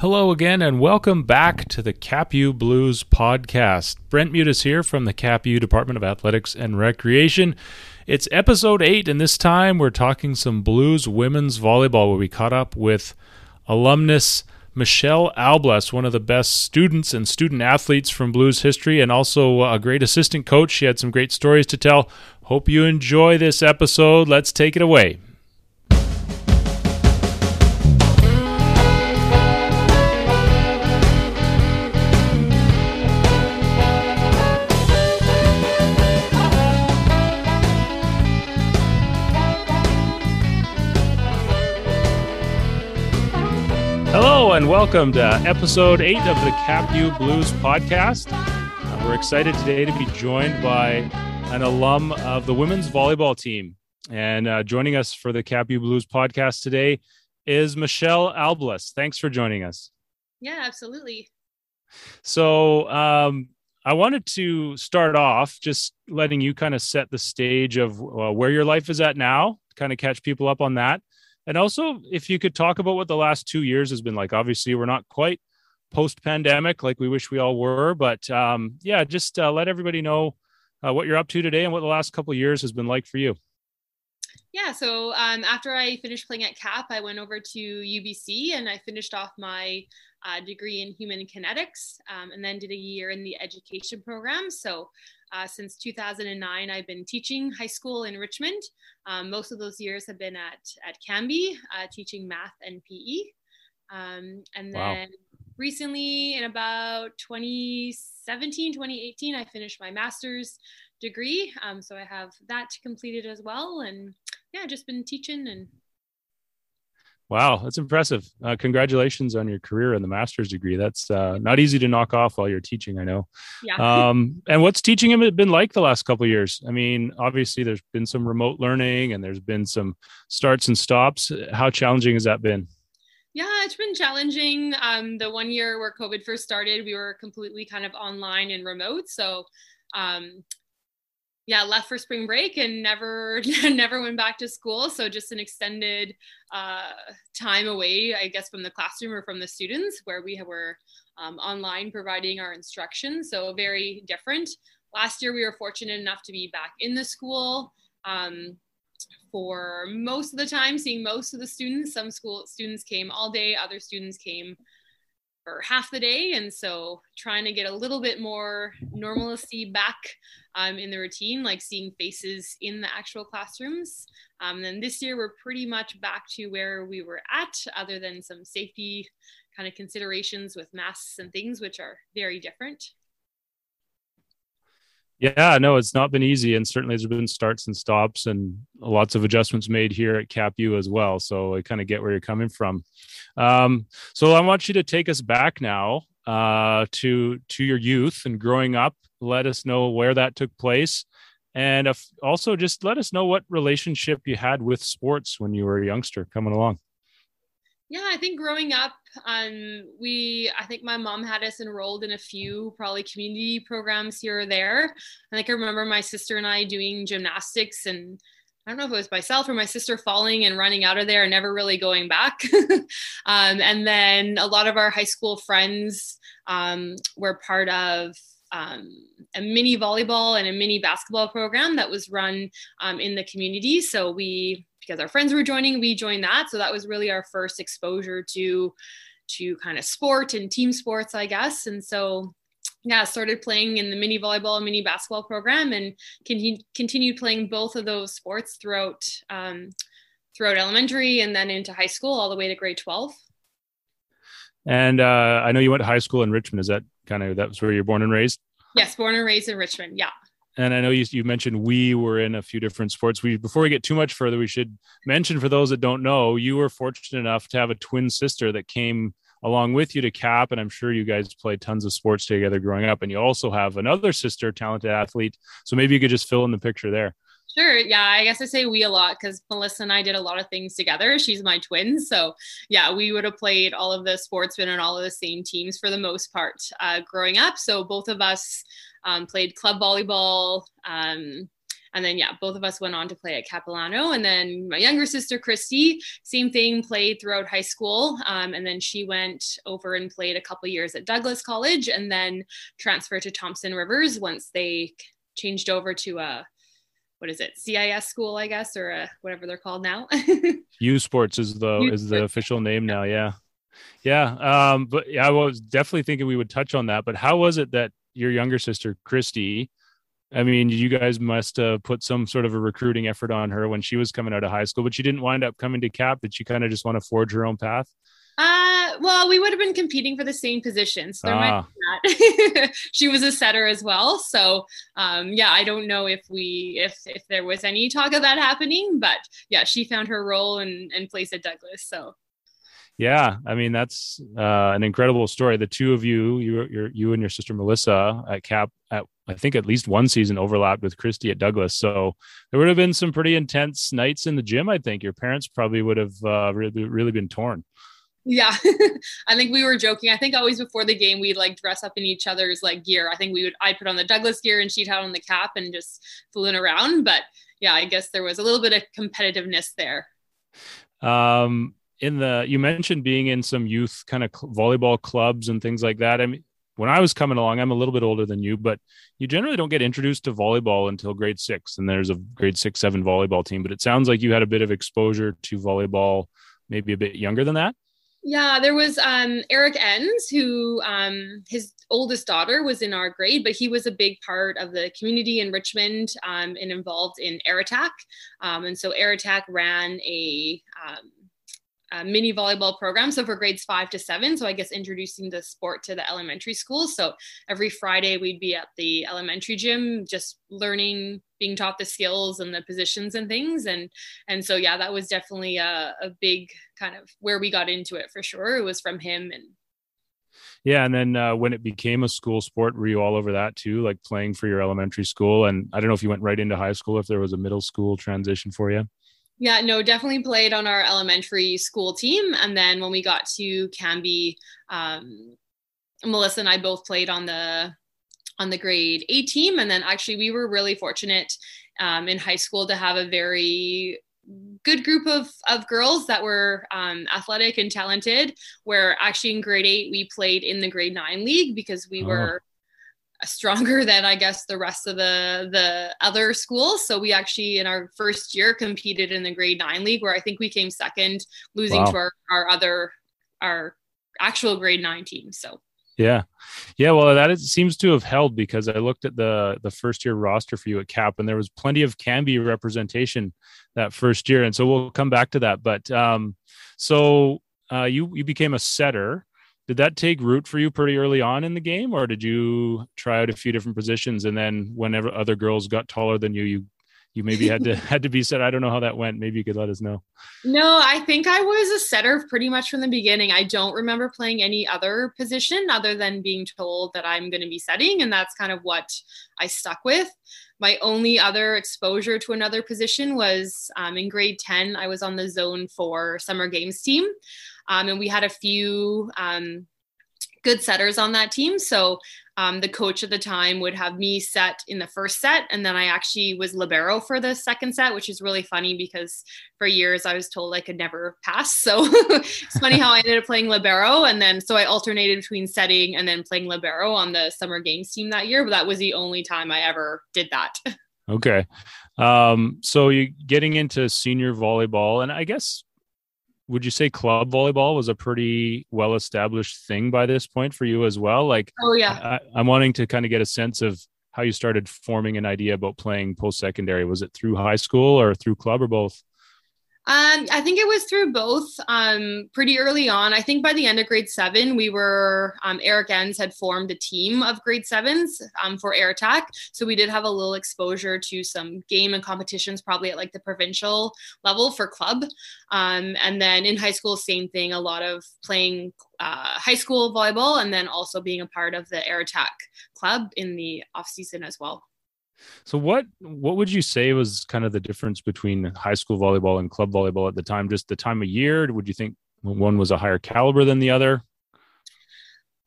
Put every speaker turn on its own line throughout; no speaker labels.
Hello again, and welcome back to the CapU Blues podcast. Brent Mutis here from the CapU Department of Athletics and Recreation. It's episode eight, and this time we're talking some Blues women's volleyball, where we caught up with alumnus Michelle Albless, one of the best students and student athletes from Blues history, and also a great assistant coach. She had some great stories to tell. Hope you enjoy this episode. Let's take it away. And welcome to episode eight of the CapU Blues podcast. Uh, we're excited today to be joined by an alum of the women's volleyball team. And uh, joining us for the CapU Blues podcast today is Michelle Albless. Thanks for joining us.
Yeah, absolutely.
So, um, I wanted to start off just letting you kind of set the stage of uh, where your life is at now, kind of catch people up on that. And also, if you could talk about what the last two years has been like. Obviously, we're not quite post pandemic like we wish we all were, but um, yeah, just uh, let everybody know uh, what you're up to today and what the last couple years has been like for you.
Yeah, so um, after I finished playing at CAP, I went over to UBC and I finished off my uh, degree in human kinetics um, and then did a year in the education program. So uh, since 2009, I've been teaching high school in Richmond. Um, most of those years have been at, at Cambie, uh, teaching math and PE. Um, and then wow. recently, in about 2017, 2018, I finished my master's degree. Um, so I have that completed as well. And yeah, just been teaching and
Wow, that's impressive. Uh, congratulations on your career and the master's degree. That's uh, not easy to knock off while you're teaching, I know.
Yeah.
Um, and what's teaching him been like the last couple years? I mean, obviously there's been some remote learning and there's been some starts and stops. How challenging has that been?
Yeah, it's been challenging. Um, the one year where COVID first started, we were completely kind of online and remote. So um, yeah left for spring break and never never went back to school. So just an extended uh, time away i guess from the classroom or from the students where we were um, online providing our instruction so very different. Last year we were fortunate enough to be back in the school um, for most of the time seeing most of the students. Some school students came all day other students came for half the day. And so trying to get a little bit more normalcy back um, in the routine, like seeing faces in the actual classrooms. Um, and then this year, we're pretty much back to where we were at, other than some safety kind of considerations with masks and things, which are very different.
Yeah, no, it's not been easy, and certainly there's been starts and stops, and lots of adjustments made here at CapU as well. So I kind of get where you're coming from. Um, so I want you to take us back now uh, to to your youth and growing up. Let us know where that took place, and if, also just let us know what relationship you had with sports when you were a youngster coming along.
Yeah, I think growing up, um, we, I think my mom had us enrolled in a few probably community programs here or there. I think I remember my sister and I doing gymnastics and I don't know if it was myself or my sister falling and running out of there and never really going back. um, and then a lot of our high school friends um, were part of um, a mini volleyball and a mini basketball program that was run um, in the community. So we because our friends were joining, we joined that. So that was really our first exposure to to kind of sport and team sports, I guess. And so yeah, started playing in the mini volleyball and mini basketball program and continue, continued playing both of those sports throughout um, throughout elementary and then into high school all the way to grade 12.
And uh, I know you went to high school in Richmond. Is that kind of that's where you're born and raised?
Yes, born and raised in Richmond. Yeah
and I know you, you mentioned we were in a few different sports. We before we get too much further, we should mention for those that don't know, you were fortunate enough to have a twin sister that came along with you to cap, and I'm sure you guys played tons of sports together growing up. And you also have another sister, talented athlete. So maybe you could just fill in the picture there.
Sure. Yeah, I guess I say we a lot because Melissa and I did a lot of things together. She's my twin. So, yeah, we would have played all of the sportsmen and all of the same teams for the most part uh, growing up. So, both of us um, played club volleyball. Um, and then yeah, both of us went on to play at Capilano. And then my younger sister Christy, same thing, played throughout high school, um, and then she went over and played a couple years at Douglas College, and then transferred to Thompson Rivers once they changed over to a what is it CIS school I guess or whatever they're called now.
U Sports is the U is the official name now. Yeah, yeah. Um, but yeah, I was definitely thinking we would touch on that. But how was it that your younger sister Christy? I mean, you guys must have put some sort of a recruiting effort on her when she was coming out of high school, but she didn't wind up coming to Cap. Did she kind of just want to forge her own path?
Uh, well, we would have been competing for the same position. So there ah. might be that. she was a setter as well. So um, yeah, I don't know if we if if there was any talk of that happening, but yeah, she found her role and, and place at Douglas. So
yeah, I mean that's uh, an incredible story. The two of you, you, you, you and your sister Melissa at Cap, at I think at least one season overlapped with Christy at Douglas. So there would have been some pretty intense nights in the gym. I think your parents probably would have uh, really, really been torn.
Yeah, I think we were joking. I think always before the game we'd like dress up in each other's like gear. I think we would I'd put on the Douglas gear and she'd have on the cap and just fooling around. But yeah, I guess there was a little bit of competitiveness there.
Um, in the you mentioned being in some youth kind of volleyball clubs and things like that. I mean, when I was coming along, I'm a little bit older than you, but you generally don't get introduced to volleyball until grade six, and there's a grade six, seven volleyball team. But it sounds like you had a bit of exposure to volleyball, maybe a bit younger than that.
Yeah, there was um, Eric Enns, who um, his oldest daughter was in our grade, but he was a big part of the community in Richmond um, and involved in Air Attack. Um, and so Air Attack ran a um, mini volleyball program. So for grades five to seven. So I guess introducing the sport to the elementary school. So every Friday we'd be at the elementary gym, just learning, being taught the skills and the positions and things. And and so yeah, that was definitely a, a big kind of where we got into it for sure. It was from him and.
Yeah, and then uh, when it became a school sport, were you all over that too, like playing for your elementary school? And I don't know if you went right into high school, if there was a middle school transition for you.
Yeah, no, definitely played on our elementary school team. And then when we got to Cambie, um, Melissa and I both played on the on the grade eight team. And then actually we were really fortunate um, in high school to have a very good group of, of girls that were um, athletic and talented where actually in grade eight we played in the grade nine league because we oh. were stronger than I guess the rest of the the other schools. So we actually in our first year competed in the grade nine league where I think we came second, losing wow. to our, our other our actual grade nine team. So
yeah, yeah. Well, that is, seems to have held because I looked at the the first year roster for you at Cap, and there was plenty of Cambie representation that first year, and so we'll come back to that. But um, so uh, you you became a setter did that take root for you pretty early on in the game or did you try out a few different positions and then whenever other girls got taller than you you you maybe had to had to be set? I don't know how that went. Maybe you could let us know.
No i think i was a setter pretty much from the beginning. I don't remember playing any other position other than being told that i'm going to be setting and that's kind of what i stuck with. My only other exposure to another position was um, in grade 10 i was on the zone 4 summer games team um, and we had a few um, good setters on that team. So um, the coach at the time would have me set in the first set, and then I actually was libero for the second set, which is really funny because for years I was told I could never pass. So it's funny how I ended up playing libero, and then so I alternated between setting and then playing libero on the summer games team that year. But that was the only time I ever did that.
Okay. Um, so you're getting into senior volleyball, and I guess would you say club volleyball was a pretty well established thing by this point for you as well? Like,
oh yeah,
I, am wanting to kind of get a sense of how you started forming an idea about playing post secondary. Was it through high school or through club or both?
Um, I think it was through both um, pretty early on. I think by the end of grade seven, we were, um, Eric Enns had formed a team of grade sevens um, for Air Attack. So we did have a little exposure to some game and competitions, probably at like the provincial level for club. Um, and then in high school, same thing, a lot of playing uh, high school volleyball and then also being a part of the Air Attack club in the off season as well.
So what what would you say was kind of the difference between high school volleyball and club volleyball at the time? Just the time of year? Would you think one was a higher caliber than the other?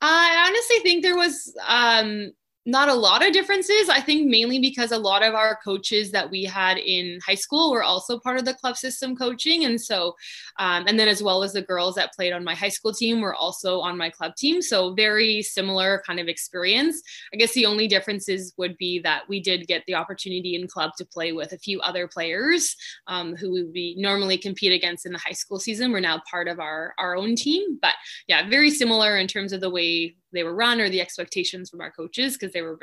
I honestly think there was um, not a lot of differences. I think mainly because a lot of our coaches that we had in high school were also part of the club system coaching. And so, um, and then as well as the girls that played on my high school team were also on my club team. So, very similar kind of experience. I guess the only differences would be that we did get the opportunity in club to play with a few other players um, who we would normally compete against in the high school season. We're now part of our, our own team. But yeah, very similar in terms of the way they were run or the expectations from our coaches because they were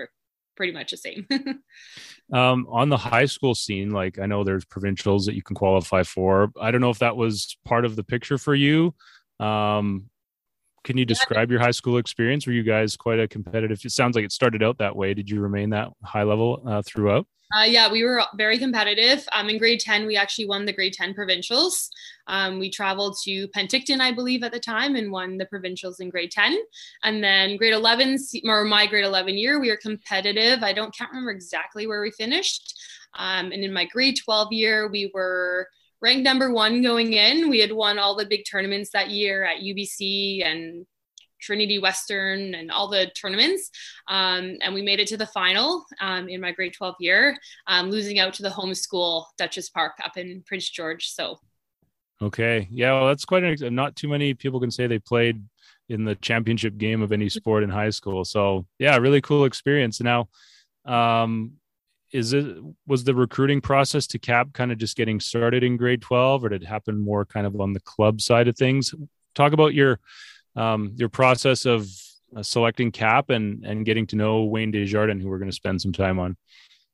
pretty much the same.
um, on the high school scene, like I know there's provincials that you can qualify for. I don't know if that was part of the picture for you. Um, can you describe your high school experience? Were you guys quite a competitive? It sounds like it started out that way. Did you remain that high level uh, throughout?
Uh, yeah, we were very competitive. Um, in grade 10, we actually won the grade 10 provincials. Um, we traveled to Penticton, I believe, at the time and won the provincials in grade 10. And then grade 11, or my grade 11 year, we were competitive. I don't can't remember exactly where we finished. Um, and in my grade 12 year, we were ranked number one going in. We had won all the big tournaments that year at UBC and Trinity Western and all the tournaments. Um, and we made it to the final um, in my grade 12 year, um, losing out to the home school, Duchess Park up in Prince George. So,
okay. Yeah, well, that's quite an, not too many people can say they played in the championship game of any sport in high school. So, yeah, really cool experience. Now, um, is it was the recruiting process to cap kind of just getting started in grade 12 or did it happen more kind of on the club side of things talk about your um, your process of uh, selecting cap and and getting to know Wayne Desjardins, who we're going to spend some time on.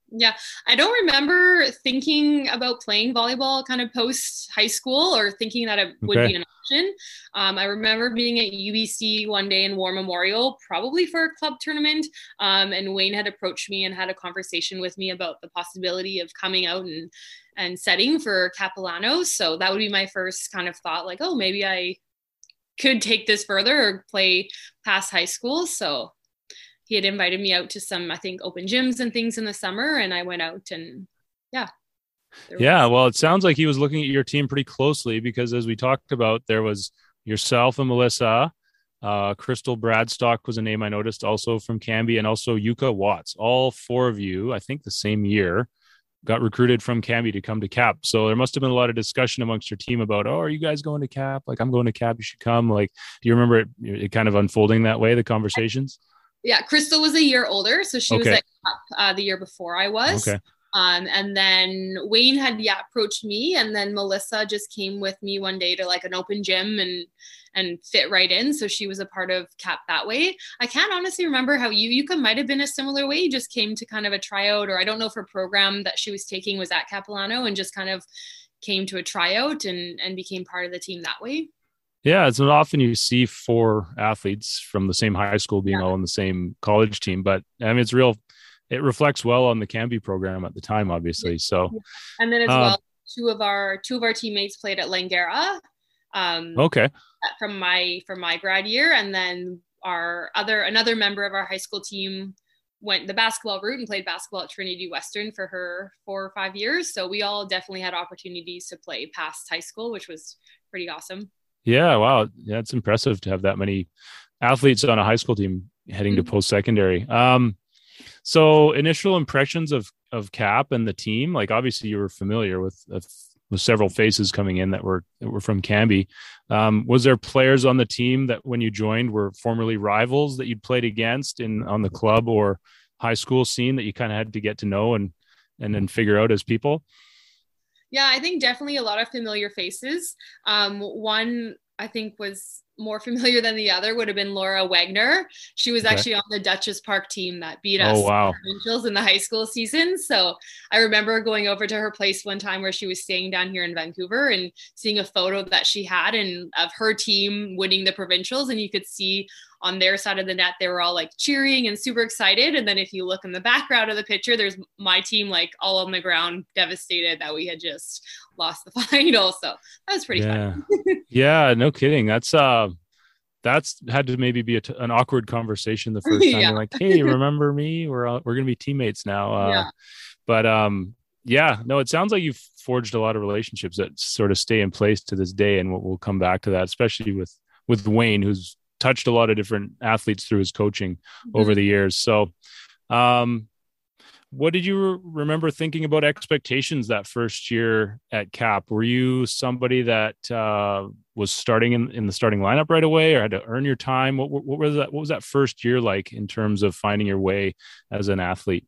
Yeah, I don't remember thinking about playing volleyball kind of post high school or thinking that it would okay. be an option. Um, I remember being at UBC one day in War Memorial, probably for a club tournament, um, and Wayne had approached me and had a conversation with me about the possibility of coming out and and setting for Capilano. So that would be my first kind of thought, like, oh, maybe I could take this further or play past high school. So he had invited me out to some, I think, open gyms and things in the summer, and I went out and yeah.
Yeah, well, it sounds like he was looking at your team pretty closely because as we talked about, there was yourself and Melissa. Uh, Crystal Bradstock was a name I noticed also from Cambie, and also Yuka Watts. All four of you, I think, the same year got recruited from Cambie to come to Cap. So there must have been a lot of discussion amongst your team about, oh, are you guys going to Cap? Like, I'm going to Cap. You should come. Like, do you remember it, it kind of unfolding that way? The conversations.
Yeah, Crystal was a year older, so she okay. was at Cap uh, the year before I was. Okay. Um, and then Wayne had yeah approached me, and then Melissa just came with me one day to like an open gym and and fit right in. So she was a part of CAP that way. I can't honestly remember how you Yuka might have been a similar way. You just came to kind of a tryout, or I don't know if her program that she was taking was at Capilano and just kind of came to a tryout and and became part of the team that way.
Yeah, it's not often you see four athletes from the same high school being yeah. all on the same college team, but I mean it's real. It reflects well on the Cambie program at the time, obviously. So,
and then as uh, well, two of our two of our teammates played at Langara.
Um, okay
from my from my grad year, and then our other another member of our high school team went the basketball route and played basketball at Trinity Western for her four or five years. So we all definitely had opportunities to play past high school, which was pretty awesome.
Yeah, wow, yeah, it's impressive to have that many athletes on a high school team heading mm-hmm. to post secondary. Um, so initial impressions of of Cap and the team, like obviously you were familiar with, with with several faces coming in that were that were from Cambie. Um, was there players on the team that when you joined were formerly rivals that you'd played against in on the club or high school scene that you kind of had to get to know and and then figure out as people?
Yeah, I think definitely a lot of familiar faces. Um, one I think was more familiar than the other would have been Laura Wagner. She was okay. actually on the Duchess Park team that beat oh, us
oh, wow.
provincials in the high school season. So I remember going over to her place one time where she was staying down here in Vancouver and seeing a photo that she had and of her team winning the provincials. And you could see on their side of the net, they were all like cheering and super excited. And then if you look in the background of the picture, there's my team like all on the ground, devastated that we had just lost the final. So that was pretty
yeah. fun. yeah, no kidding. That's uh that's had to maybe be an awkward conversation the first time. Yeah. like, hey, remember me? We're all, we're gonna be teammates now. Uh, yeah. But um, yeah, no, it sounds like you've forged a lot of relationships that sort of stay in place to this day, and we'll, we'll come back to that, especially with with Wayne, who's touched a lot of different athletes through his coaching mm-hmm. over the years. So, Um, what did you re- remember thinking about expectations that first year at Cap? Were you somebody that uh, was starting in, in the starting lineup right away, or had to earn your time? What, what was that? What was that first year like in terms of finding your way as an athlete?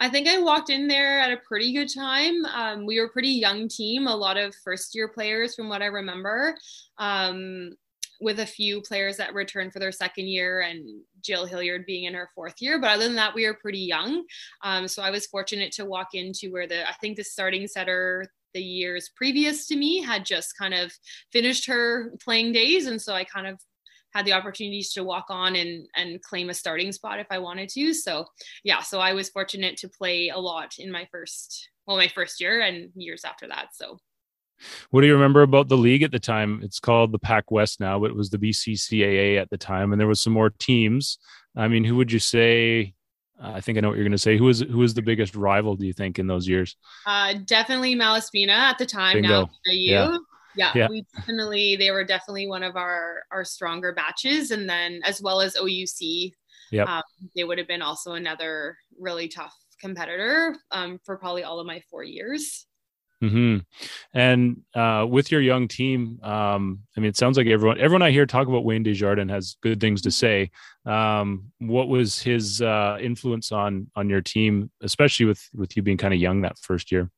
I think I walked in there at a pretty good time. Um, we were a pretty young team, a lot of first year players from what I remember. Um, with a few players that returned for their second year and Jill Hilliard being in her fourth year. But other than that, we were pretty young. Um, so I was fortunate to walk into where the, I think the starting setter the years previous to me had just kind of finished her playing days. And so I kind of had the opportunities to walk on and and claim a starting spot if I wanted to. So yeah, so I was fortunate to play a lot in my first well my first year and years after that. So
what do you remember about the league at the time? It's called the Pac West now, but it was the BCCAA at the time, and there was some more teams. I mean, who would you say? Uh, I think I know what you're going to say. Who was who was the biggest rival? Do you think in those years?
Uh, definitely Malaspina at the time. Bingo. Now you. Yeah. Yeah, yeah, we definitely they were definitely one of our our stronger batches, and then as well as OUC, yeah, um, they would have been also another really tough competitor um, for probably all of my four years.
Hmm. And uh, with your young team, um, I mean, it sounds like everyone everyone I hear talk about Wayne Desjardins has good things to say. Um, what was his uh, influence on on your team, especially with with you being kind of young that first year?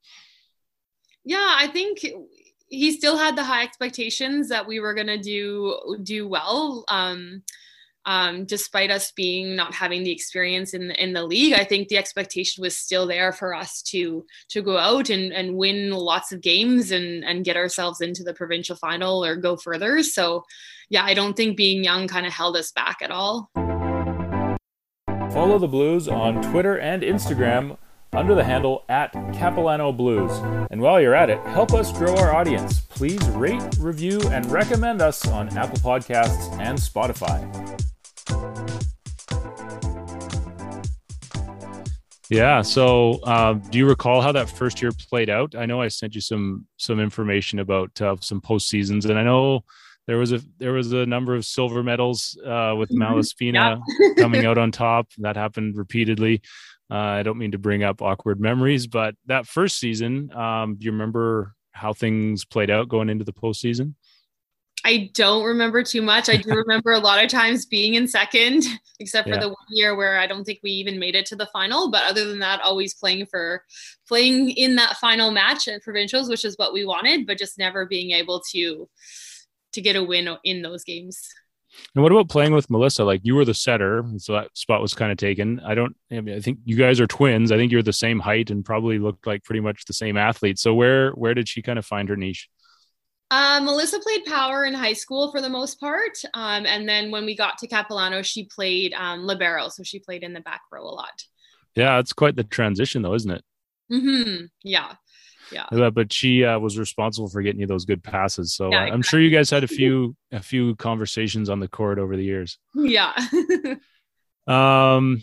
Yeah, I think he still had the high expectations that we were going to do do well. Um, um, despite us being not having the experience in the, in the league, I think the expectation was still there for us to to go out and, and win lots of games and and get ourselves into the provincial final or go further. So, yeah, I don't think being young kind of held us back at all.
Follow the Blues on Twitter and Instagram under the handle at Capilano Blues. And while you're at it, help us grow our audience. Please rate, review, and recommend us on Apple Podcasts and Spotify. Yeah. So, uh, do you recall how that first year played out? I know I sent you some some information about uh, some postseasons, and I know there was a there was a number of silver medals uh, with mm-hmm. Malaspina yeah. coming out on top. That happened repeatedly. Uh, I don't mean to bring up awkward memories, but that first season, um, do you remember how things played out going into the postseason?
I don't remember too much. I do remember a lot of times being in second, except for yeah. the one year where I don't think we even made it to the final. But other than that, always playing for playing in that final match at provincials, which is what we wanted, but just never being able to to get a win in those games.
And what about playing with Melissa? Like you were the setter, so that spot was kind of taken. I don't. I, mean, I think you guys are twins. I think you're the same height and probably looked like pretty much the same athlete. So where where did she kind of find her niche?
Uh, Melissa played power in high school for the most part, um, and then when we got to Capilano, she played um, libero, so she played in the back row a lot.
Yeah, it's quite the transition, though, isn't it?
Mm-hmm. Yeah yeah.
But she uh, was responsible for getting you those good passes. So yeah, I'm sure you guys had a few a few conversations on the court over the years.
Yeah.
um,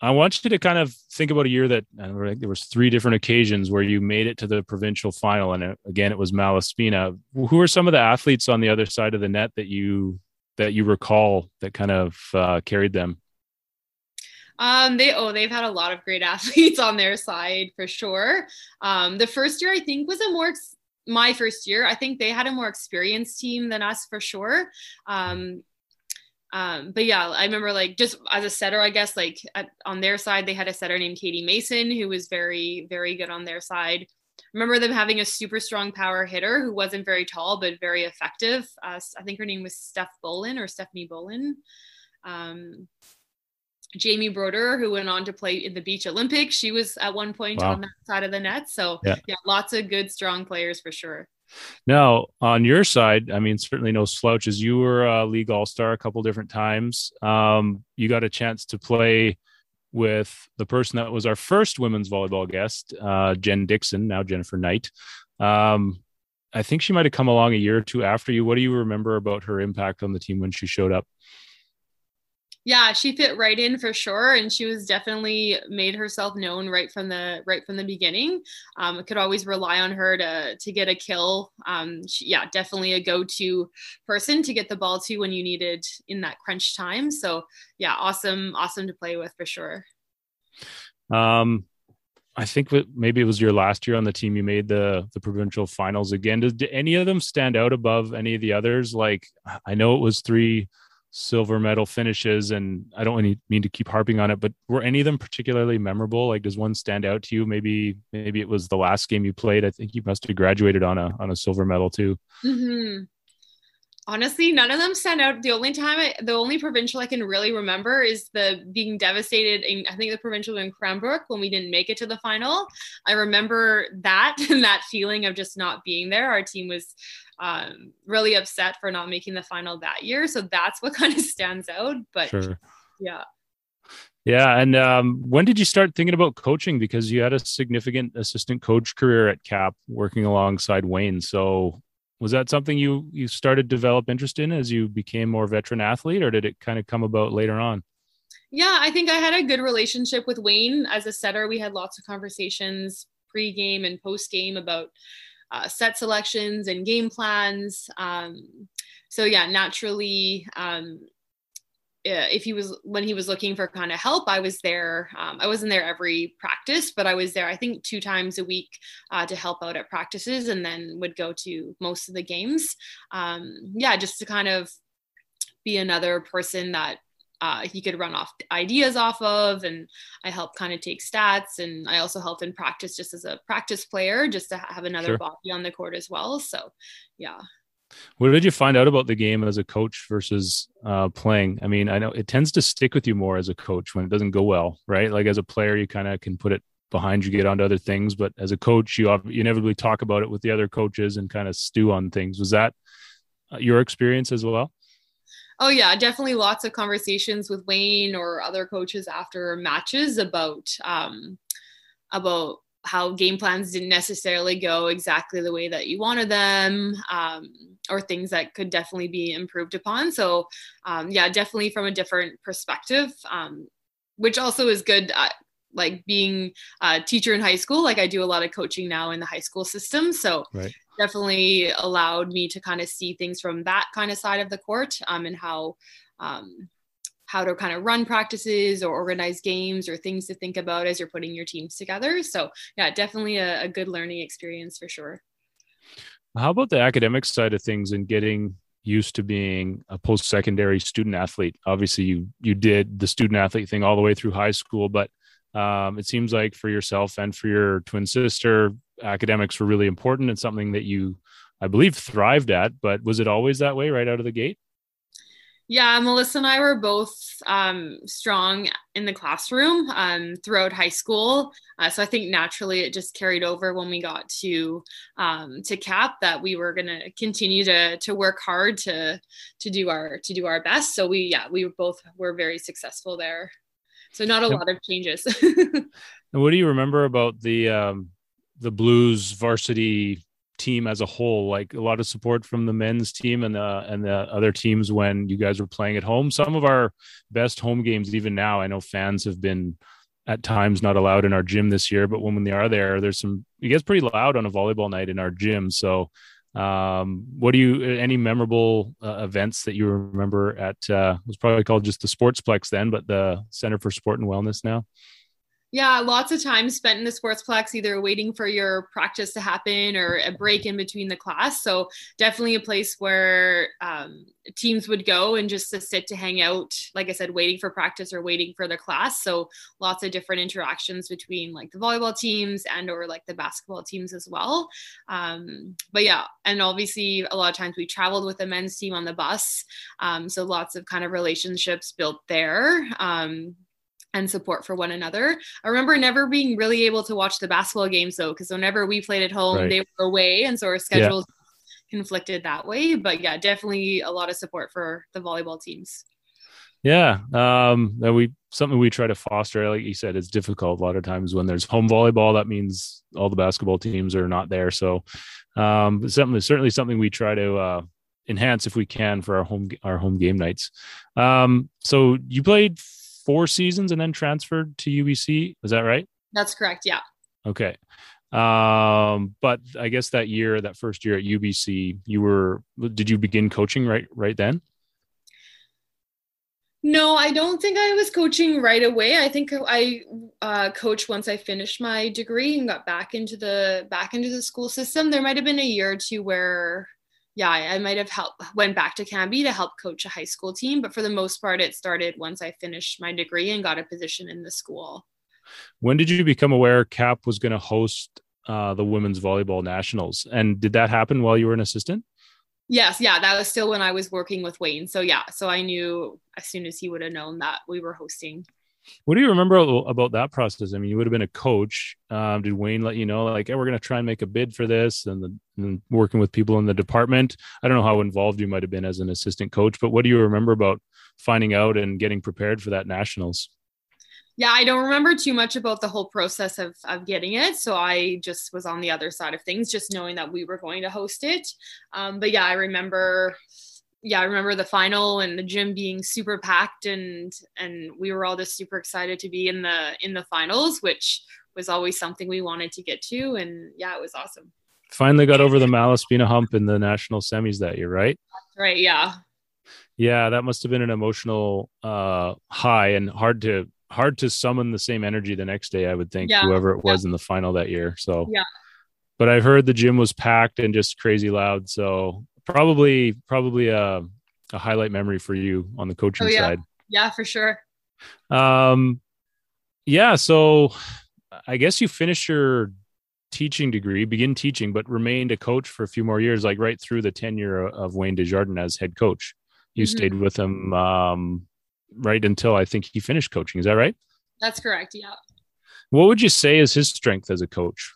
I want you to kind of think about a year that uh, there was three different occasions where you made it to the provincial final, and it, again it was Malaspina. Who are some of the athletes on the other side of the net that you that you recall that kind of uh, carried them?
Um, they oh they've had a lot of great athletes on their side for sure. Um, the first year I think was a more my first year. I think they had a more experienced team than us for sure. Um, um, but yeah, I remember like just as a setter, I guess like at, on their side they had a setter named Katie Mason who was very very good on their side. Remember them having a super strong power hitter who wasn't very tall but very effective. Uh, I think her name was Steph Bolin or Stephanie Bolin. Um, Jamie Broder, who went on to play in the Beach Olympics. She was at one point wow. on that side of the net. So yeah. yeah, lots of good, strong players for sure.
Now, on your side, I mean, certainly no slouches. You were a league all star a couple different times. Um, you got a chance to play with the person that was our first women's volleyball guest, uh, Jen Dixon, now Jennifer Knight. Um, I think she might have come along a year or two after you. What do you remember about her impact on the team when she showed up?
Yeah she fit right in for sure and she was definitely made herself known right from the right from the beginning um, could always rely on her to to get a kill um, she, yeah definitely a go-to person to get the ball to when you needed in that crunch time so yeah awesome awesome to play with for sure
um I think maybe it was your last year on the team. You made the the provincial finals again. Did, did any of them stand out above any of the others? Like I know it was three silver medal finishes and i don't really mean to keep harping on it but were any of them particularly memorable? Like does one stand out to you? Maybe maybe it was the last game you played. I think you must have graduated on a on a silver medal too.
Mm-hmm. honestly none of them stand out. The only time I, the only provincial i can really remember is the being devastated in i think the provincial in cranbrook when we didn't make it to the final. I remember that and that feeling of just not being there. Our team was um, really upset for not making the final that year. So that's what kind of stands out. But sure. yeah.
Yeah. And um, when did you start thinking about coaching? Because you had a significant assistant coach career at CAP working alongside Wayne. So was that something you you started to develop interest in as you became more veteran athlete or did it kind of come about later on?
Yeah, I think I had a good relationship with Wayne as a setter. We had lots of conversations pre-game and post-game about uh, set selections and game plans. Um, so yeah, naturally, um, if he was when he was looking for kind of help, I was there. Um, I wasn't there every practice, but I was there. I think two times a week uh, to help out at practices, and then would go to most of the games. Um, yeah, just to kind of be another person that uh, he could run off ideas off of and i helped kind of take stats and i also helped in practice just as a practice player just to have another sure. body on the court as well so yeah
what did you find out about the game as a coach versus uh, playing? I mean, I know it tends to stick with you more as a coach when it doesn't go well, right? Like as a player, you kind of can put it behind you, get onto other things. But as a coach, you you inevitably talk about it with the other coaches and kind of stew on things. Was that uh, your experience as well?
Oh yeah, definitely lots of conversations with Wayne or other coaches after matches about um, about how game plans didn't necessarily go exactly the way that you wanted them, um, or things that could definitely be improved upon. So um, yeah, definitely from a different perspective, um, which also is good. Uh, like being a teacher in high school, like I do a lot of coaching now in the high school system. So right definitely allowed me to kind of see things from that kind of side of the court um, and how um, how to kind of run practices or organize games or things to think about as you're putting your teams together. So yeah, definitely a, a good learning experience for sure.
How about the academic side of things and getting used to being a post-secondary student athlete? Obviously, you you did the student athlete thing all the way through high school, but um, it seems like for yourself and for your twin sister, academics were really important and something that you, I believe, thrived at. But was it always that way right out of the gate?
Yeah, Melissa and I were both um, strong in the classroom um, throughout high school. Uh, so I think naturally it just carried over when we got to um, to CAP that we were going to continue to to work hard to to do our to do our best. So we yeah we both were very successful there. So not a lot of changes.
and what do you remember about the um, the Blues varsity team as a whole? Like a lot of support from the men's team and the and the other teams when you guys were playing at home. Some of our best home games, even now, I know fans have been at times not allowed in our gym this year, but when they are there, there's some it gets pretty loud on a volleyball night in our gym. So um, what do you any memorable uh, events that you remember at uh, was probably called just the Sportsplex then, but the Center for Sport and Wellness now?
Yeah, lots of time spent in the sportsplex, either waiting for your practice to happen or a break in between the class. So definitely a place where um, teams would go and just to sit to hang out. Like I said, waiting for practice or waiting for the class. So lots of different interactions between like the volleyball teams and or like the basketball teams as well. Um, but yeah, and obviously a lot of times we traveled with the men's team on the bus. Um, so lots of kind of relationships built there. And support for one another. I remember never being really able to watch the basketball games though, because whenever we played at home, right. they were away, and so our schedules yeah. conflicted that way. But yeah, definitely a lot of support for the volleyball teams.
Yeah, um, we something we try to foster. Like you said, it's difficult a lot of times when there's home volleyball. That means all the basketball teams are not there. So, um, something certainly something we try to uh, enhance if we can for our home our home game nights. Um, so you played four seasons and then transferred to UBC. Is that right?
That's correct. Yeah.
Okay. Um, but I guess that year, that first year at UBC, you were did you begin coaching right right then?
No, I don't think I was coaching right away. I think I uh, coached once I finished my degree and got back into the back into the school system. There might have been a year or two where, yeah, I might have helped went back to Cambie to help coach a high school team. But for the most part, it started once I finished my degree and got a position in the school.
When did you become aware CAP was going to host uh, the women's volleyball nationals? And did that happen while you were an assistant?
Yes, yeah, that was still when I was working with Wayne. So yeah, so I knew as soon as he would have known that we were hosting.
What do you remember about that process? I mean, you would have been a coach. Um, did Wayne let you know, like, hey, we're going to try and make a bid for this, and, the, and working with people in the department? I don't know how involved you might have been as an assistant coach, but what do you remember about finding out and getting prepared for that nationals?
yeah, I don't remember too much about the whole process of, of getting it. So I just was on the other side of things, just knowing that we were going to host it. Um, but yeah, I remember, yeah, I remember the final and the gym being super packed and, and we were all just super excited to be in the, in the finals, which was always something we wanted to get to. And yeah, it was awesome.
Finally got over the Malaspina hump in the national semis that year, right?
Right. Yeah.
Yeah, that must have been an emotional uh, high and hard to hard to summon the same energy the next day. I would think yeah. whoever it was yeah. in the final that year. So
yeah.
But I've heard the gym was packed and just crazy loud. So probably probably a, a highlight memory for you on the coaching oh,
yeah.
side.
Yeah, for sure.
Um, yeah. So I guess you finished your teaching degree, begin teaching, but remained a coach for a few more years, like right through the tenure of Wayne Desjardins as head coach. You mm-hmm. stayed with him um, right until I think he finished coaching. Is that right?
That's correct. Yeah.
What would you say is his strength as a coach?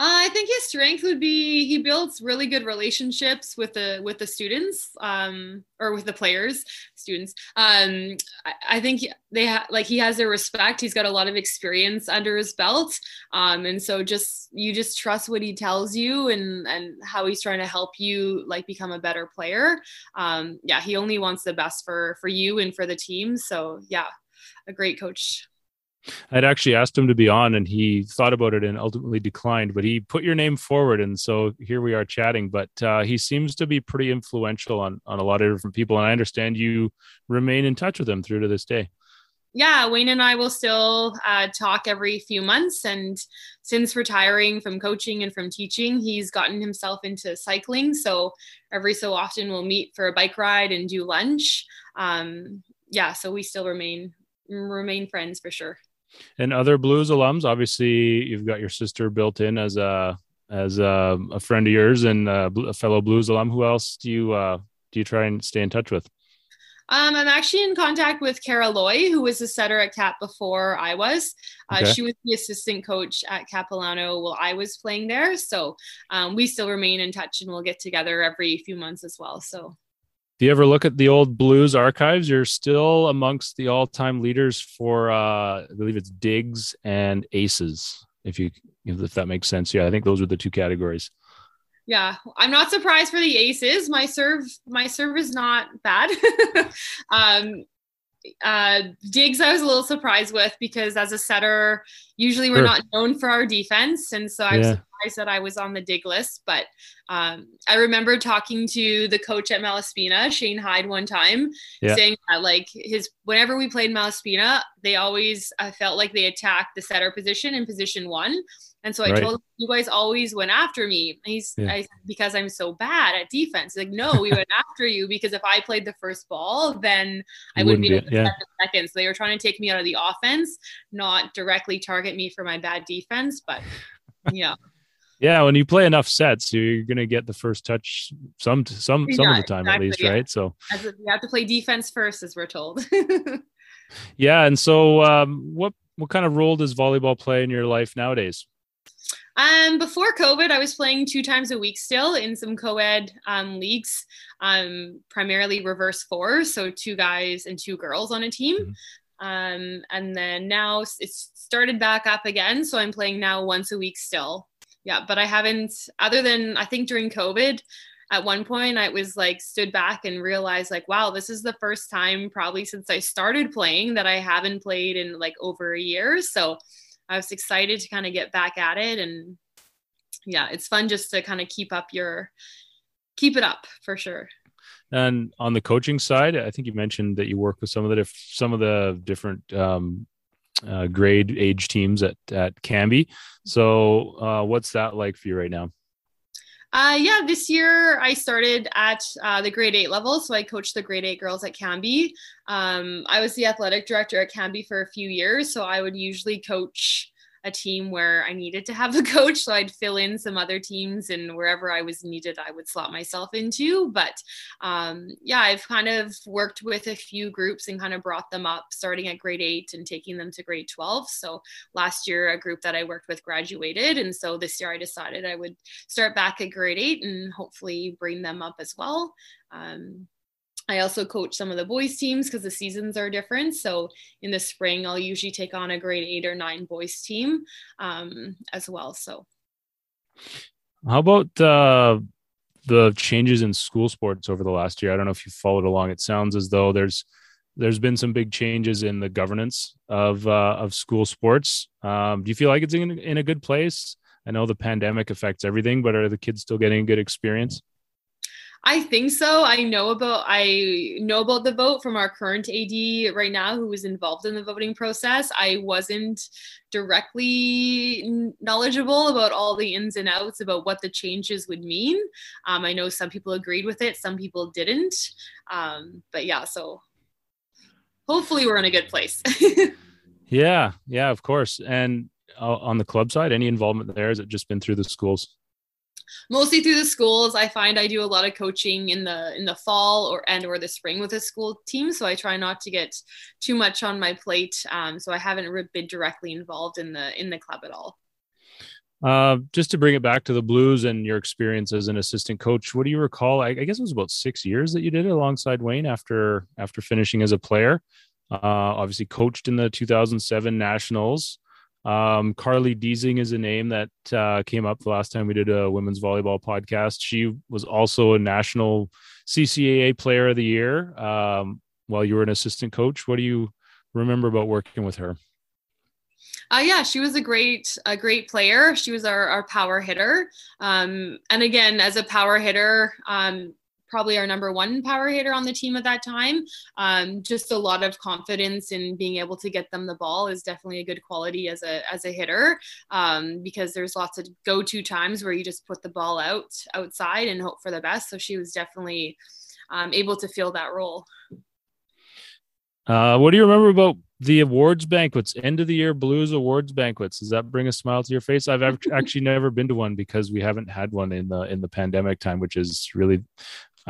Uh, I think his strength would be he builds really good relationships with the with the students um, or with the players, students. Um, I, I, think they ha- like he has their respect. He's got a lot of experience under his belt, um, and so just you just trust what he tells you and and how he's trying to help you like become a better player. Um, yeah, he only wants the best for for you and for the team. So yeah, a great coach.
I'd actually asked him to be on and he thought about it and ultimately declined, but he put your name forward. And so here we are chatting, but uh, he seems to be pretty influential on, on a lot of different people. And I understand you remain in touch with him through to this day.
Yeah, Wayne and I will still uh, talk every few months. And since retiring from coaching and from teaching, he's gotten himself into cycling. So every so often we'll meet for a bike ride and do lunch. Um, yeah, so we still remain remain friends for sure.
And other Blues alums, obviously, you've got your sister built in as a as a, a friend of yours and a, a, fellow Blues alum. Who else do you uh, do you try and stay in touch with?
Um, I'm actually in contact with Kara Loy, who was a setter at Cap before I was. Uh, okay. She was the assistant coach at Capilano while I was playing there. So um, we still remain in touch and we'll get together every few months as well. So
do you ever look at the old blues archives? You're still amongst the all-time leaders for uh, i believe it's digs and aces if you if that makes sense. Yeah i think those are the two categories.
Yeah i'm not surprised for the aces. My serve my serve is not bad. Um uh digs i was a little surprised with because as a setter usually we're sure. not known for our defense and so i was yeah. surprised that i was on the dig list but um, I remember talking to the coach at Malaspina, Shane Hyde, one time, yeah. saying that like his whenever we played Malaspina, they always I felt like they attacked the setter position in position one. And so I right. told him, you guys always went after me. And he's yeah. I, because I'm so bad at defense. Like, no, we went after you because if I played the first ball, then I wouldn't, be able to yeah. second. So they were trying to take me out of the offense, not directly target me for my bad defense. But yeah.
Yeah, when you play enough sets, you're going to get the first touch some some some of the time exactly, at least, yeah. right? So
you have to play defense first, as we're told.
yeah, and so um, what what kind of role does volleyball play in your life nowadays?
Um, before COVID, I was playing two times a week still in some co-ed um, leagues, um, primarily reverse four, so two guys and two girls on a team. Mm-hmm. Um, and then now it's started back up again, so I'm playing now once a week still. yeah, but I haven't, other than I think during COVID, at one point I was like stood back and realized like, wow, this is the first time probably since I started playing that I haven't played in like over a year. So I was excited to kind of get back at it. And yeah, it's fun just to kind of keep up your, keep it up for sure.
And on the coaching side, I think you mentioned that you work with some of the diff- some of the different um, uh, grade age teams at at Cambie. So, uh, what's that like for you right now?
Uh, yeah, this year I started at uh, the grade eight level. So I coached the grade eight girls at Cambie. Um, I was the athletic director at Cambie for a few years. So I would usually coach a team where I needed to have a coach. So I'd fill in some other teams and wherever I was needed, I would slot myself into. But um, yeah, I've kind of worked with a few groups and kind of brought them up starting at grade eight and taking them to grade 12. So last year, a group that I worked with graduated. And so this year I decided I would start back at grade eight and hopefully bring them up as well. Um, I also coach some of the boys teams because the seasons are different. So in the spring, I'll usually take on a grade eight or nine boys team um, as well. So,
how about uh, the changes in school sports over the last year? I don't know if you followed along. It sounds as though there's there's been some big changes in the governance of uh, of school sports. Um, do you feel like it's in, in a good place? I know the pandemic affects everything, but are the kids still getting a good experience?
I think so. I know about I know about the vote from our current AD right now who was involved in the voting process. I wasn't directly knowledgeable about all the ins and outs about what the changes would mean. Um, I know some people agreed with it, some people didn't. Um, but yeah, so hopefully we're in a good place.
yeah, yeah, of course. And uh, on the club side, any involvement there? Has it just been through the schools?
Mostly through the schools i find i do a lot of coaching in the in the fall or and or the spring with a school team so i try not to get too much on my plate um, so i haven't been directly involved in the in the club at all
uh, just to bring it back to the Blues and your experience as an assistant coach, what do you recall? I, I, guess it was about six years that you did it alongside Wayne after after finishing as a player. Uh, obviously, coached in the 2007 Nationals. Um, Carly Deasing is a name that uh, came up the last time we did a women's volleyball podcast. She was also a national CCAA player of the year um, while you were an assistant coach. What do you remember about working with her?
Uh, yeah, she was a great, a great player. She was our, our power hitter. Um, and again, as a power hitter, um, probably our number one power hitter on the team at that time. Um, just a lot of confidence in being able to get them the ball is definitely a good quality as a as a hitter um, because there's lots of go to times where you just put the ball out outside and hope for the best. So she was definitely um, able to fill that role.
Uh, what do you remember about the awards banquets, end of the year blues awards banquets? Does that bring a smile to your face? I've actually never been to one because we haven't had one in the in the pandemic time, which is really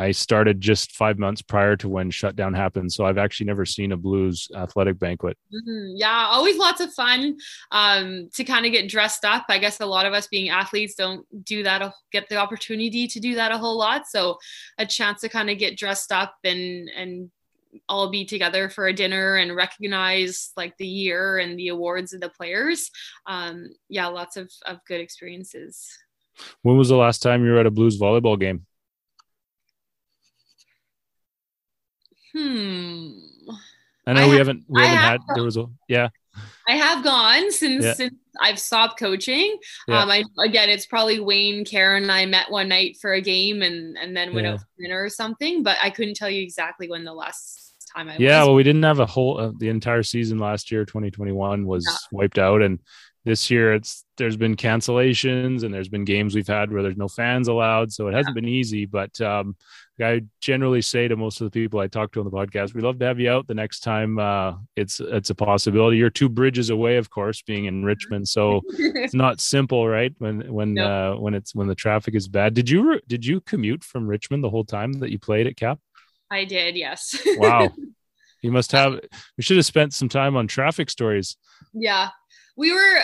I started just five months prior to when shutdown happened. So I've actually never seen a blues athletic banquet.
Mm-hmm. Yeah, always lots of fun um, to kind of get dressed up. I guess a lot of us being athletes don't do that, get the opportunity to do that a whole lot. So a chance to kind of get dressed up and, and, all be together for a dinner and recognize like the year and the awards of the players. Um, yeah, lots of, of good experiences.
When was the last time you were at a blues volleyball game?
Hmm.
I know I we have, haven't we haven't have, had there was a yeah.
I have gone since yeah. since I've stopped coaching. Yeah. Um, I again, it's probably Wayne, Karen, and I met one night for a game, and and then went yeah. out for dinner or something. But I couldn't tell you exactly when the last time I.
Yeah, was. well, we didn't have a whole uh, the entire season last year. Twenty twenty one was wiped out, and this year it's there's been cancellations and there's been games we've had where there's no fans allowed so it hasn't been easy but um, i generally say to most of the people i talk to on the podcast we love to have you out the next time uh, it's it's a possibility. You're two bridges away of course being in richmond so it's not simple right when when uh, when it's when the traffic is bad. Did you did you commute from richmond the whole time that you played at cap?
I did yes.
Wow. You must have we should have spent some time on traffic stories.
Yeah we were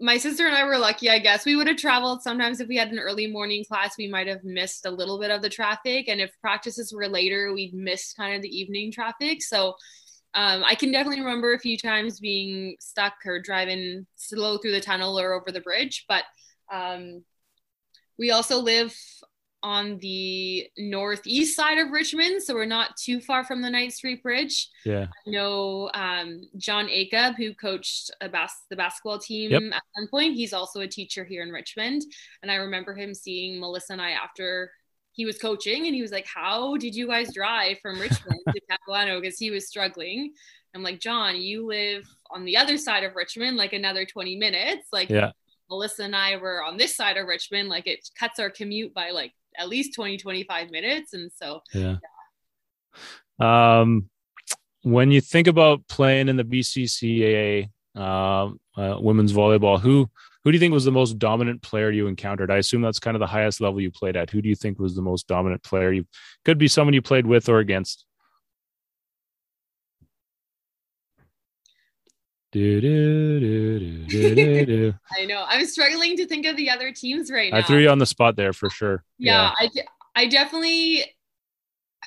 my sister and I were lucky, I guess. We would have traveled sometimes if we had an early morning class, we might have missed a little bit of the traffic. And if practices were later, we'd missed kind of the evening traffic. So um, I can definitely remember a few times being stuck or driving slow through the tunnel or over the bridge. But Um, we also live on the northeast side of Richmond, so we're not too far from the Knight Street Bridge.
Yeah.
I know um, John Acup, who coached bas- the basketball team
Yep.
at one point. He's also a teacher here in Richmond, and I remember him seeing Melissa and I after he was coaching, and he was like, "How did you guys drive from Richmond to Capilano?" Because he was struggling. I'm like, John, you live on the other side of Richmond, like another 20 minutes. Like
Yeah.
Melissa and I were on this side of Richmond, like it cuts our commute by like at least 20, 25 minutes. And so,
Yeah. Um, when you think about playing in the BCCAA um, uh, women's volleyball, who who do you think was the most dominant player you encountered? I assume that's kind of the highest level you played at. Who do you think was the most dominant player? You could be someone you played with or against. Do, do, do.
I know I'm struggling to think of the other teams right now.
I threw you on the spot there for sure.
yeah, I, de- I definitely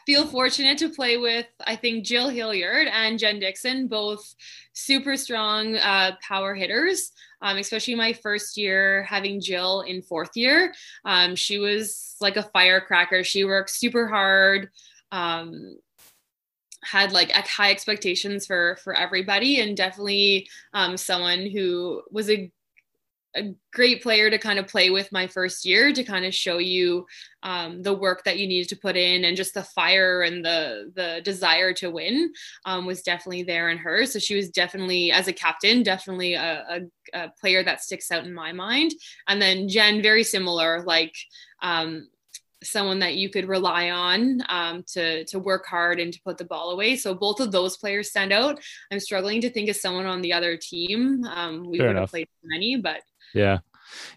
feel fortunate to play with, I think, Jill Hilliard and Jen Dixon, both super strong uh, power hitters. Um, especially my first year having Jill in fourth year. Um, she was like a firecracker. She worked super hard. Um, had like high expectations for for everybody and definitely um, someone who was a a great player to kind of play with my first year to kind of show you um, the work that you needed to put in and just the fire and the the desire to win um, was definitely there in her. So she was definitely, as a captain, definitely a, a, a player that sticks out in my mind. And then Jen, very similar, like um, someone that you could rely on um, to to work hard and to put the ball away. So both of those players stand out. I'm struggling to think of someone on the other team. Um, we
Fair
would have
enough.
played many, but
Yeah.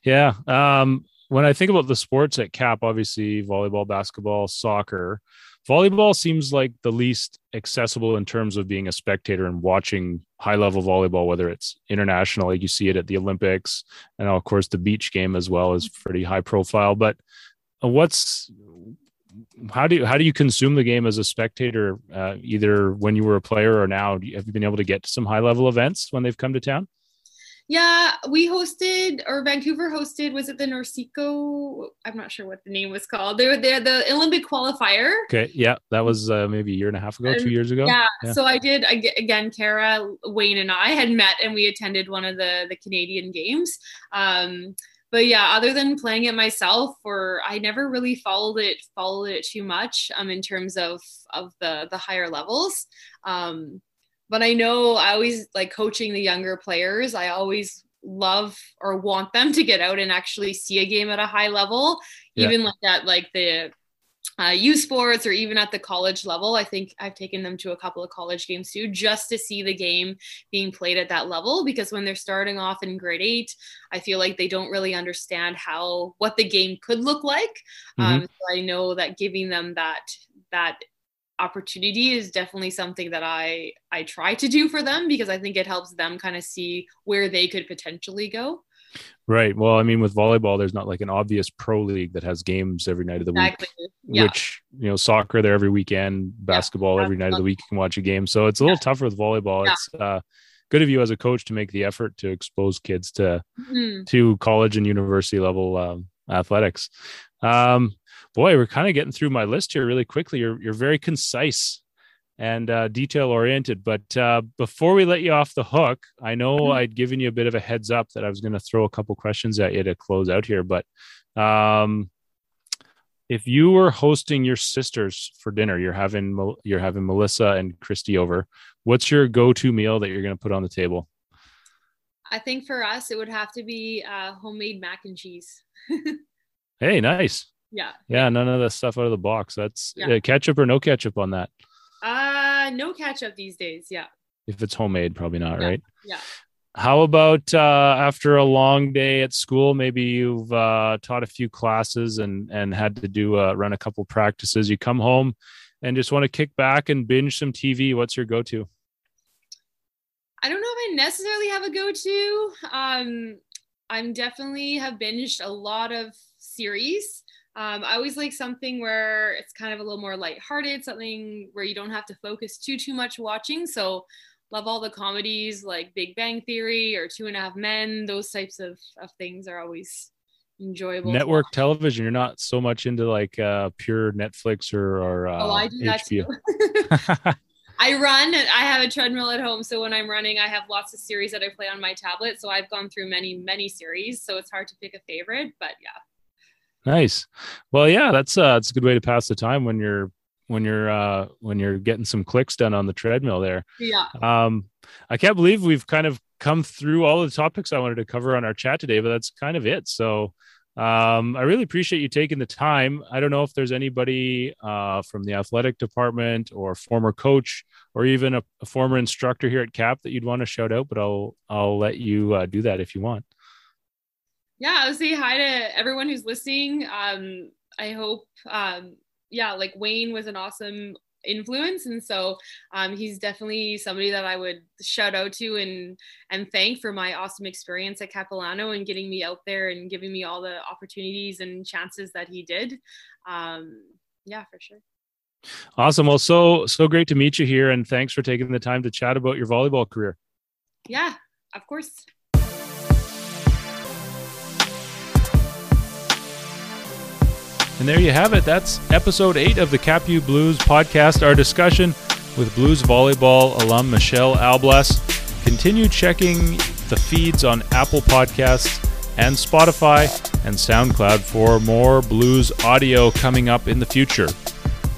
Yeah. Um, when I think about the sports at CAP, obviously volleyball, basketball, soccer, volleyball seems like the least accessible in terms of being a spectator and watching high level volleyball, whether it's international, like you see it at the Olympics, and of course the beach game as well is pretty high profile. But what's how do you how do you consume the game as a spectator, uh, either when you were a player or now? Have you been able to get to some high level events when they've come to town?
Yeah, we hosted or Vancouver hosted. Was it the NORCECA? I'm not sure what the name was called. They were there, the Olympic qualifier.
Okay, yeah, that was uh, maybe a year and a half ago, two years ago.
Yeah,
Yeah.
so I did I, again. Kara, Wayne, and I had met, and we attended one of the the Canadian games. Um, but yeah, other than playing it myself, or I never really followed it followed it too much. Um, in terms of of the the higher levels. Um, but I know I always like coaching the younger players. I always love or want them to get out and actually see a game at a high level,
Yeah.
even like at like the uh, youth sports or even at the college level. I think I've taken them to a couple of college games too, just to see the game being played at that level. Because when they're starting off in grade eight, I feel like they don't really understand how what the game could look like. Um, so I know that giving them that that opportunity is definitely something that I I try to do for them because I think it helps them kind of see where they could potentially go.
Right. Well, I mean, with volleyball, there's not like an obvious pro league that has games every night of the
Exactly.
week.
Yeah.
Which you know, soccer there every weekend, basketball every night of the week you can watch a game. So it's a little tougher with volleyball.
Yeah.
It's uh, good of you as a coach to make the effort to expose kids to
Mhm.
to college and university level um, athletics. Um, boy, we're kind of getting through my list here really quickly. You're you're very concise and uh, detail oriented. But uh, before we let you off the hook, I know
Mhm.
I'd given you a bit of a heads up that I was going to throw a couple questions at you to close out here. But um, if you were hosting your sisters for dinner, you're having you're having Melissa and Christy over. What's your go-to meal that you're going to put on the table?
I think for us it would have to be uh, homemade mac and cheese.
Hey, nice.
Yeah.
Yeah, none of the stuff out of the box. That's
Yeah.
uh, ketchup or no ketchup on that.
Uh no ketchup these days. Yeah.
If it's homemade, probably not,
Yeah,
right?
yeah.
How about uh, after a long day at school? Maybe you've uh, taught a few classes and and had to do uh, run a couple practices. You come home and just want to kick back and binge some TV. What's your go-to?
I don't know if I necessarily have a go-to. Um, I'm definitely have binged a lot of series. Um, I always like something where it's kind of a little more lighthearted, something where you don't have to focus too too much watching. So love all the comedies like Big Bang Theory or Two and a Half Men. Those types of, of things are always enjoyable.
Network television. You're not so much into like uh, pure Netflix or, or uh,
oh, I do that HBO. too. I run. I have a treadmill at home, so when I'm running, I have lots of series that I play on my tablet. So I've gone through many, many series. So it's hard to pick a favorite, but yeah.
Nice. Well, yeah, that's uh, that's a good way to pass the time when you're when you're uh when you're getting some clicks done on the treadmill there.
Yeah.
Um, I can't believe we've kind of come through all of the topics I wanted to cover on our chat today, but that's kind of it. So um, I really appreciate you taking the time. I don't know if there's anybody uh, from the athletic department or former coach or even a, a, former instructor here at CAP that you'd want to shout out, but I'll I'll let you uh, do that if you want.
Yeah, I'll say hi to everyone who's listening. Um, I hope, um, yeah, like Wayne was an awesome influence. And so um, he's definitely somebody that i would shout out to and and thank for my awesome experience at capilano and getting me out there and giving me all the opportunities and chances that he did. Um, yeah for sure.
Awesome. Well so so great to meet you here and thanks for taking the time to chat about your volleyball career.
Yeah of course
And there you have it. That's episode eight of the CapU Blues podcast, our discussion with Blues volleyball alum Michelle Alblas. Continue checking the feeds on Apple Podcasts and Spotify and SoundCloud for more blues audio coming up in the future.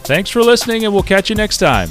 Thanks for listening, and we'll catch you next time.